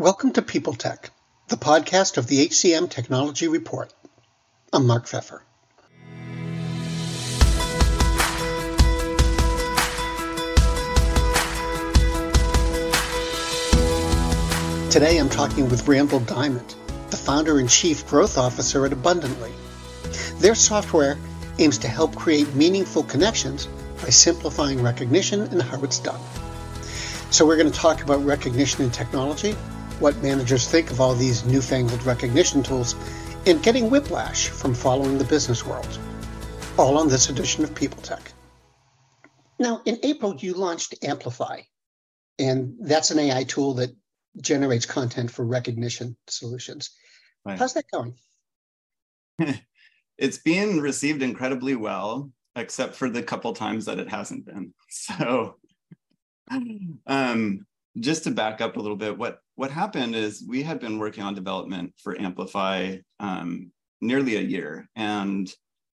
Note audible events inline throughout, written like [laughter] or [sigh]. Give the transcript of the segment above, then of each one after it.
Welcome to People Tech, the podcast of the HCM Technology Report. I'm Mark Feffer. Today I'm talking with Randall Diamond, the founder and chief growth officer at Abundantly. Their software aims to help create meaningful connections by simplifying recognition and how it's done. So we're going to talk about recognition and technology, what managers think of all these newfangled recognition tools, and getting whiplash from following the business world. All on this edition of People Tech. Now, in April, you launched Amplify, and that's an AI tool that generates content for recognition solutions. Right. How's that going? [laughs] it's being received incredibly well, except for the couple times that it hasn't been. [laughs] So, um, just to back up a little bit, what what happened is we had been working on development for Amplify um, nearly a year, and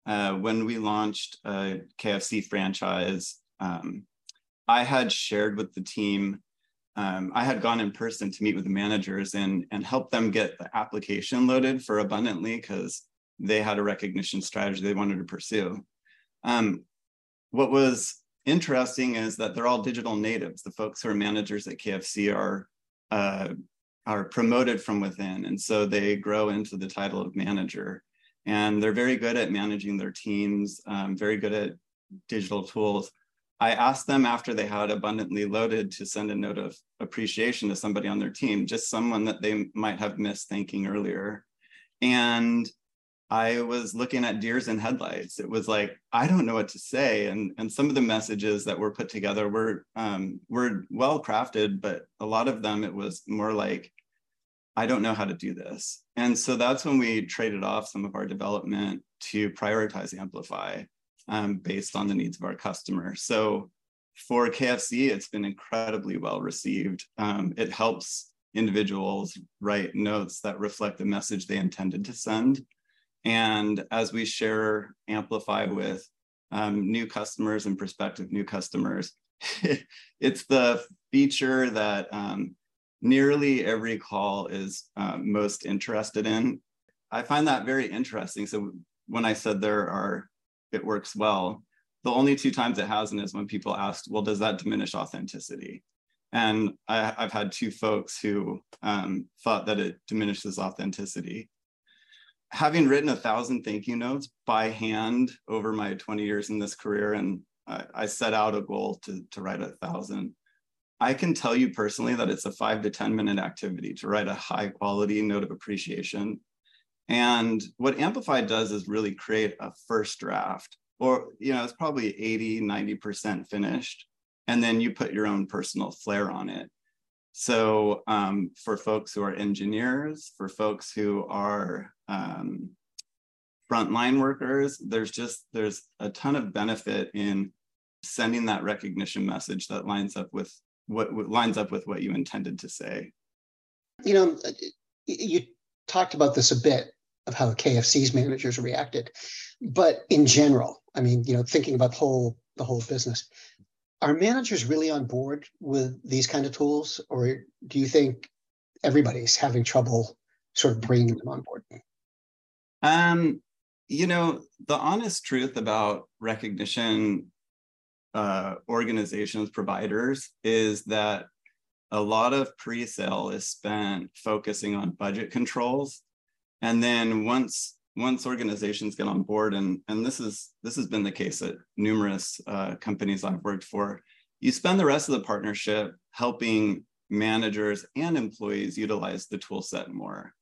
uh, when we launched a KFC franchise, um, I had shared with the team. Um, I had gone in person to meet with the managers and and help them get the application loaded for Abundantly because they had a recognition strategy they wanted to pursue. Um, what was interesting is that they're all digital natives. The folks who are managers at KFC are uh, are promoted from within, and so they grow into the title of manager. And they're very good at managing their teams, um, very good at digital tools. I asked them after they had abundantly loaded to send a note of appreciation to somebody on their team, just someone that they might have missed thanking earlier. And I was looking at deers and headlights. It was like I don't know what to say, and and some of the messages that were put together were um, were well crafted, but a lot of them it was more like I don't know how to do this, and so that's when we traded off some of our development to prioritize Amplify um, based on the needs of our customer. So for KFC, it's been incredibly well received. Um, it helps individuals write notes that reflect the message they intended to send and as we share Amplify with um, new customers and prospective new customers, [laughs] it's the feature that um, nearly every call is uh, most interested in. I find that very interesting. So when I said there are, it works well, the only two times it hasn't is when people asked, well, does that diminish authenticity? And I, have had two folks who um, thought that it diminishes authenticity having written a thousand thank you notes by hand over my 20 years in this career, and I, I set out a goal to, to write a thousand. I can tell you personally that it's a five to 10 minute activity to write a high quality note of appreciation. And what Amplify does is really create a first draft, or, you know, it's probably 80, 90% finished. And then you put your own personal flair on it. So um, for folks who are engineers, for folks who are um, frontline workers, there's just there's a ton of benefit in sending that recognition message that lines up with what, what lines up with what you intended to say. You know, you talked about this a bit of how KFC's managers reacted, but in general, I mean, you know, thinking about the whole the whole business, are managers really on board with these kind of tools or do you think everybody's having trouble sort of bringing them on board? Um, you know the honest truth about recognition uh, organizations providers is that a lot of pre-sale is spent focusing on budget controls. And then once once organizations get on board, and, and this is this has been the case at numerous uh, companies I've worked for, you spend the rest of the partnership helping managers and employees utilize the tool set more.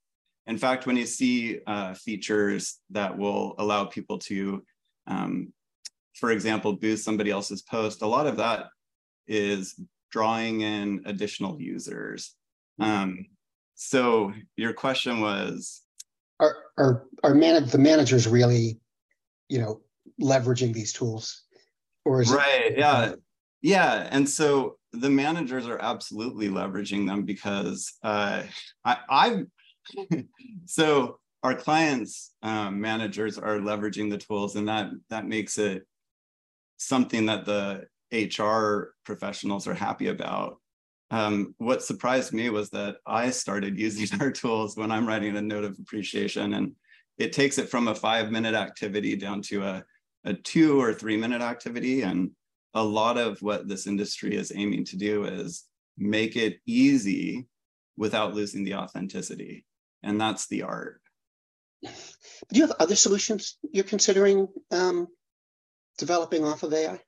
In fact, when you see uh, features that will allow people to, um, for example, boost somebody else's post, a lot of that is drawing in additional users. Um, so your question was are are are man the managers really, you know, leveraging these tools, or is right? It- yeah, yeah, and so the managers are absolutely leveraging them because uh, I, I've [laughs] so our clients um, managers are leveraging the tools, and that that makes it something that the HR professionals are happy about. Um, what surprised me was that I started using [laughs] our tools when I'm writing a note of appreciation, and it takes it from a five minute activity down to a, a two or three minute activity. And a lot of what this industry is aiming to do is make it easy without losing the authenticity. And that's the art. Do you have other solutions you're considering um, developing off of AI?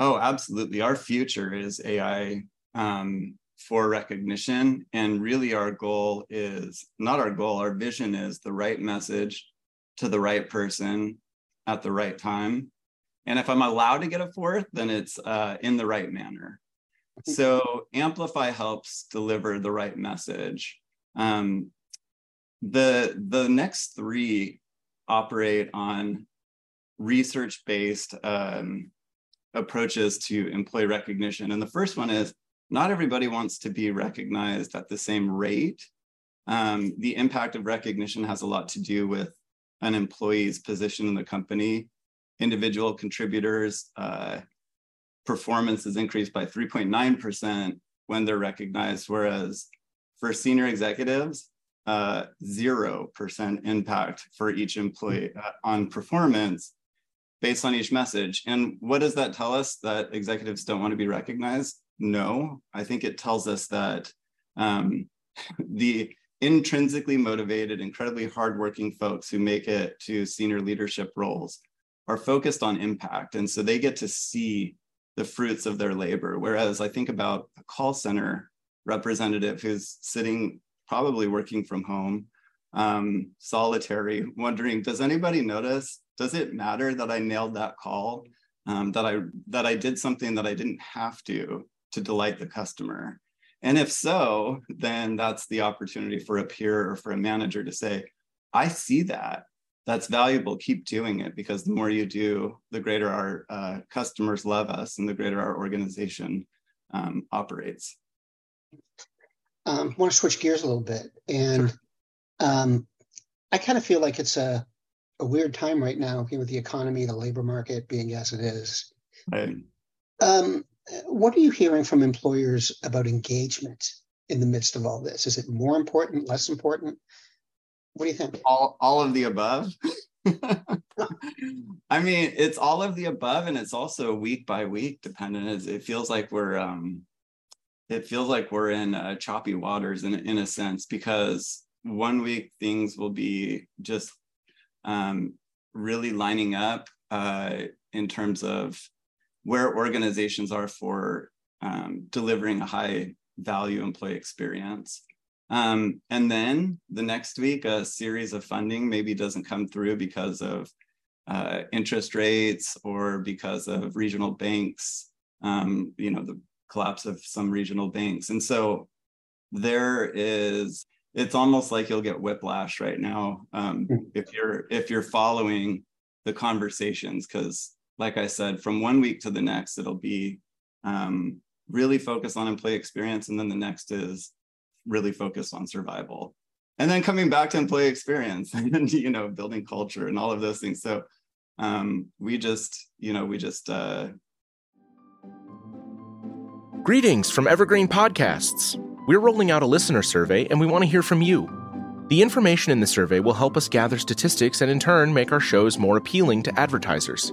Oh, absolutely. Our future is AI um, for recognition. And really, our goal is not our goal, our vision is the right message to the right person at the right time. And if I'm allowed to get a fourth, then it's uh, in the right manner. So Amplify helps deliver the right message. Um, the the next three operate on research-based um, approaches to employee recognition, and the first one is not everybody wants to be recognized at the same rate. Um, the impact of recognition has a lot to do with an employee's position in the company. Individual contributors' uh, performance is increased by 3.9% when they're recognized, whereas for senior executives, uh, 0% impact for each employee uh, on performance based on each message. And what does that tell us? That executives don't want to be recognized? No, I think it tells us that um, [laughs] the intrinsically motivated, incredibly hardworking folks who make it to senior leadership roles are focused on impact. And so they get to see the fruits of their labor. Whereas I think about a call center representative who's sitting, probably working from home, um, solitary, wondering, does anybody notice? Does it matter that I nailed that call? Um, that I that I did something that I didn't have to? To delight the customer? And if so, then that's the opportunity for a peer or for a manager to say, I see that. That's valuable. Keep doing it because the more you do, the greater our uh, customers love us and the greater our organization um, operates. Um, I want to switch gears a little bit. And sure. um, I kind of feel like it's a, a weird time right now with the economy, the labor market being as it is. Right. Um, what are you hearing from employers about engagement in the midst of all this? Is it more important, less important? What do you think? All, all of the above. [laughs] I mean, it's all of the above, and it's also week by week dependent. It feels like we're um, it feels like we're in uh, choppy waters in in a sense because one week things will be just um, really lining up uh, in terms of where organizations are for um, delivering a high value employee experience. Um, and then the next week, a series of funding maybe doesn't come through because of uh, interest rates or because of regional banks, um, you know, the collapse of some regional banks. And so there is, it's almost like you'll get whiplash right now um, hmm. if you're if you're following the conversations because like I said, from one week to the next, it'll be um, really focused on employee experience. And then the next is really focused on survival. And then coming back to employee experience [laughs] and, you know, building culture and all of those things. So um, we just, you know, we just. Uh... Greetings from Evergreen Podcasts. We're rolling out a listener survey and we want to hear from you. The information in the survey will help us gather statistics and in turn make our shows more appealing to advertisers.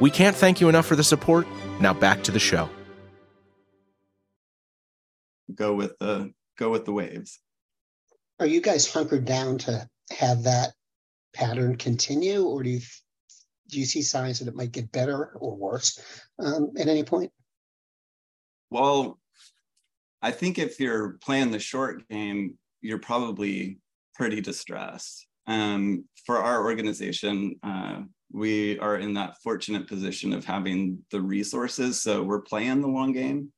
We can't thank you enough for the support. Now back to the show. Go with the go with the waves. Are you guys hunkered down to have that pattern continue, or do you do you see signs that it might get better or worse um, at any point? Well, I think if you're playing the short game, you're probably pretty distressed. Um, for our organization, uh, we are in that fortunate position of having the resources. So we're playing the long game.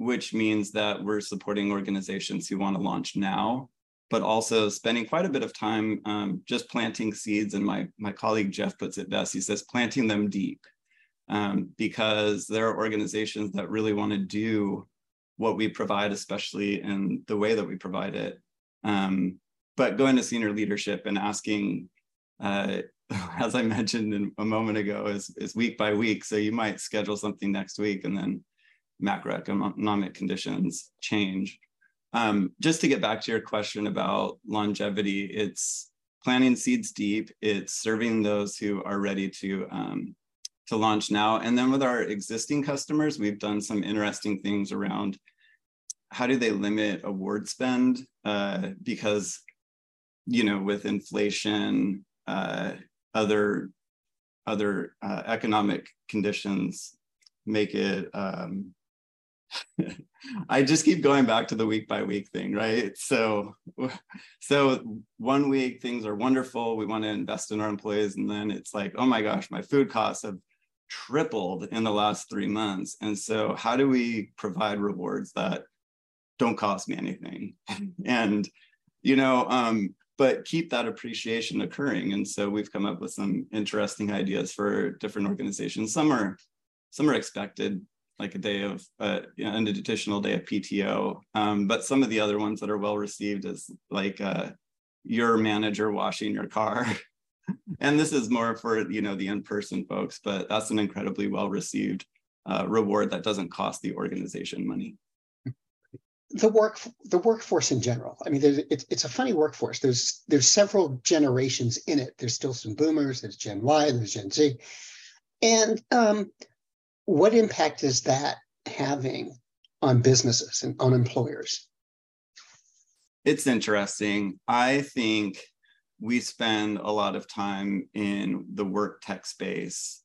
which means that we're supporting organizations who want to launch now, but also spending quite a bit of time um, just planting seeds. And my, my colleague Jeff puts it best. He says, planting them deep. Um, because there are organizations that really want to do what we provide, especially in the way that we provide it. Um, but going to senior leadership and asking, uh, [laughs] as I mentioned a moment ago, is, is week by week. So you might schedule something next week and then macroeconomic conditions change. Um, just to get back to your question about longevity, it's planting seeds deep. It's serving those who are ready to um, to launch now. And then with our existing customers, we've done some interesting things around how do they limit award spend uh, because you know with inflation, uh, other other uh, economic conditions make it um, [laughs] I just keep going back to the week by week thing, right? So, so one week things are wonderful. We want to invest in our employees, and then it's like, oh my gosh, my food costs have tripled in the last three months. And so, how do we provide rewards that don't cost me anything? [laughs] and you know, um, but keep that appreciation occurring. And so we've come up with some interesting ideas for different organizations. Some are some are expected like a day of uh, an additional day of PTO. Um, but some of the other ones that are well received is like uh, your manager washing your car. [laughs] and this is more for you know the in-person folks, but that's an incredibly well received uh, reward that doesn't cost the organization money. The work, the workforce in general. I mean, it's, it's a funny workforce. There's there's several generations in it. There's still some boomers. There's Gen Y. There's Gen Z, and um, what impact is that having on businesses and on employers? It's interesting. I think we spend a lot of time in the work tech space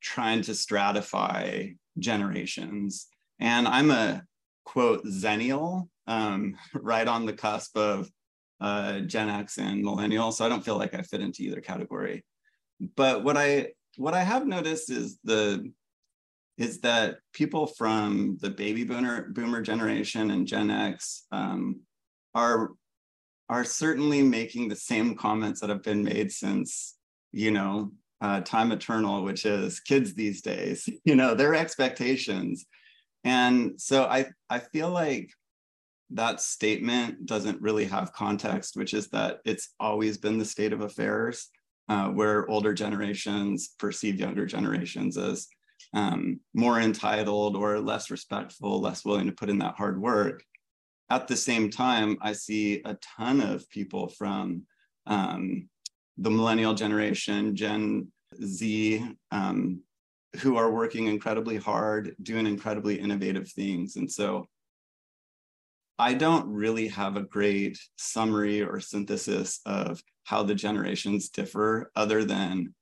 trying to stratify generations. And I'm a quote Xennial, um, [laughs] right on the cusp of uh, Gen X and Millennial. So I don't feel like I fit into either category. But what I what I have noticed is the is that people from the baby boomer, boomer generation and Gen X um, are, are certainly making the same comments that have been made since, you know, uh, time eternal, which is kids these days, [laughs] you know, their expectations. And so I, I feel like that statement doesn't really have context, which is that it's always been the state of affairs uh, where older generations perceive younger generations as um, more entitled or less respectful, less willing to put in that hard work. At the same time, I see a ton of people from um, the millennial generation, Gen Z, um, who are working incredibly hard, doing incredibly innovative things. And so I don't really have a great summary or synthesis of how the generations differ, other than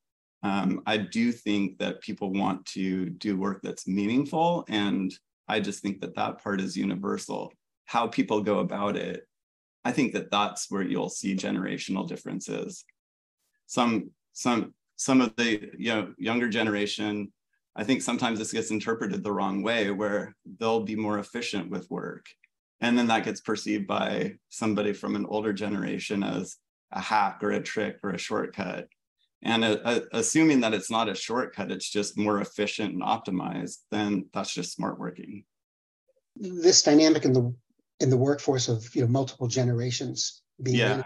um, I do think that people want to do work that's meaningful. And I just think that that part is universal. How people go about it, I think that that's where you'll see generational differences. Some, some, some of the you know, younger generation, I think sometimes this gets interpreted the wrong way, where they'll be more efficient with work. And then that gets perceived by somebody from an older generation as a hack or a trick or a shortcut. And uh, uh, assuming that it's not a shortcut, it's just more efficient and optimized, then that's just smart working. This dynamic in the in the workforce of you know multiple generations being yeah,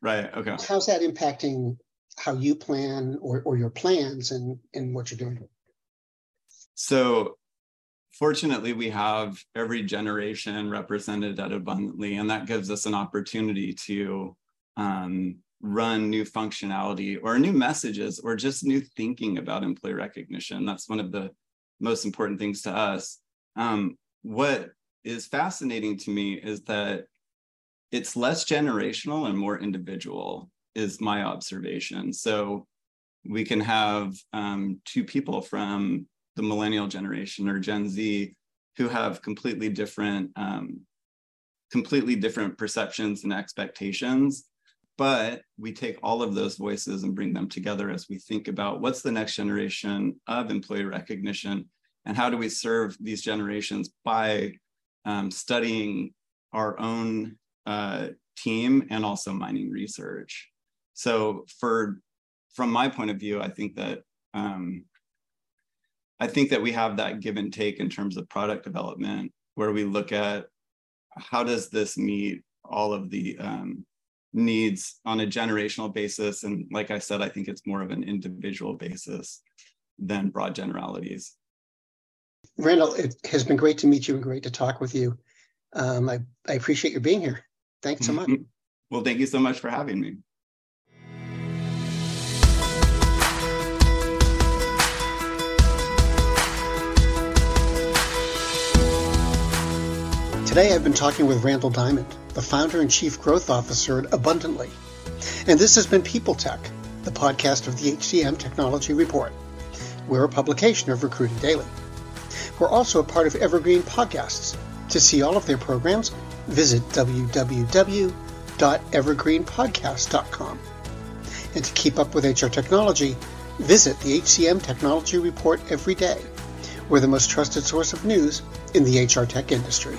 right. Okay. How's that impacting how you plan or, or your plans and, and what you're doing? So fortunately we have every generation represented at abundantly and that gives us an opportunity to um, run new functionality or new messages or just new thinking about employee recognition. That's one of the most important things to us. Um, what is fascinating to me is that it's less generational and more individual, is my observation. So we can have um, two people from the millennial generation or Gen Z who have completely different, um, completely different perceptions and expectations but we take all of those voices and bring them together as we think about what's the next generation of employee recognition and how do we serve these generations by um, studying our own uh, team and also mining research. So for from my point of view, I think that um, I think that we have that give and take in terms of product development, where we look at how does this meet all of the um, needs on a generational basis, and like I said, I think it's more of an individual basis than broad generalities. Randall, it has been great to meet you and great to talk with you. Um, I, I appreciate your being here. Thanks so much. [laughs] Well, thank you so much for having me. Today I've been talking with Randall Diamond, the founder and chief growth officer at Abundantly. And this has been People Tech, the podcast of the HCM Technology Report. We're a publication of Recruiting Daily. We're also a part of Evergreen Podcasts. To see all of their programs, visit www.evergreenpodcast.com. And to keep up with HR technology, visit the HCM Technology Report every day. We're the most trusted source of news in the HR tech industry.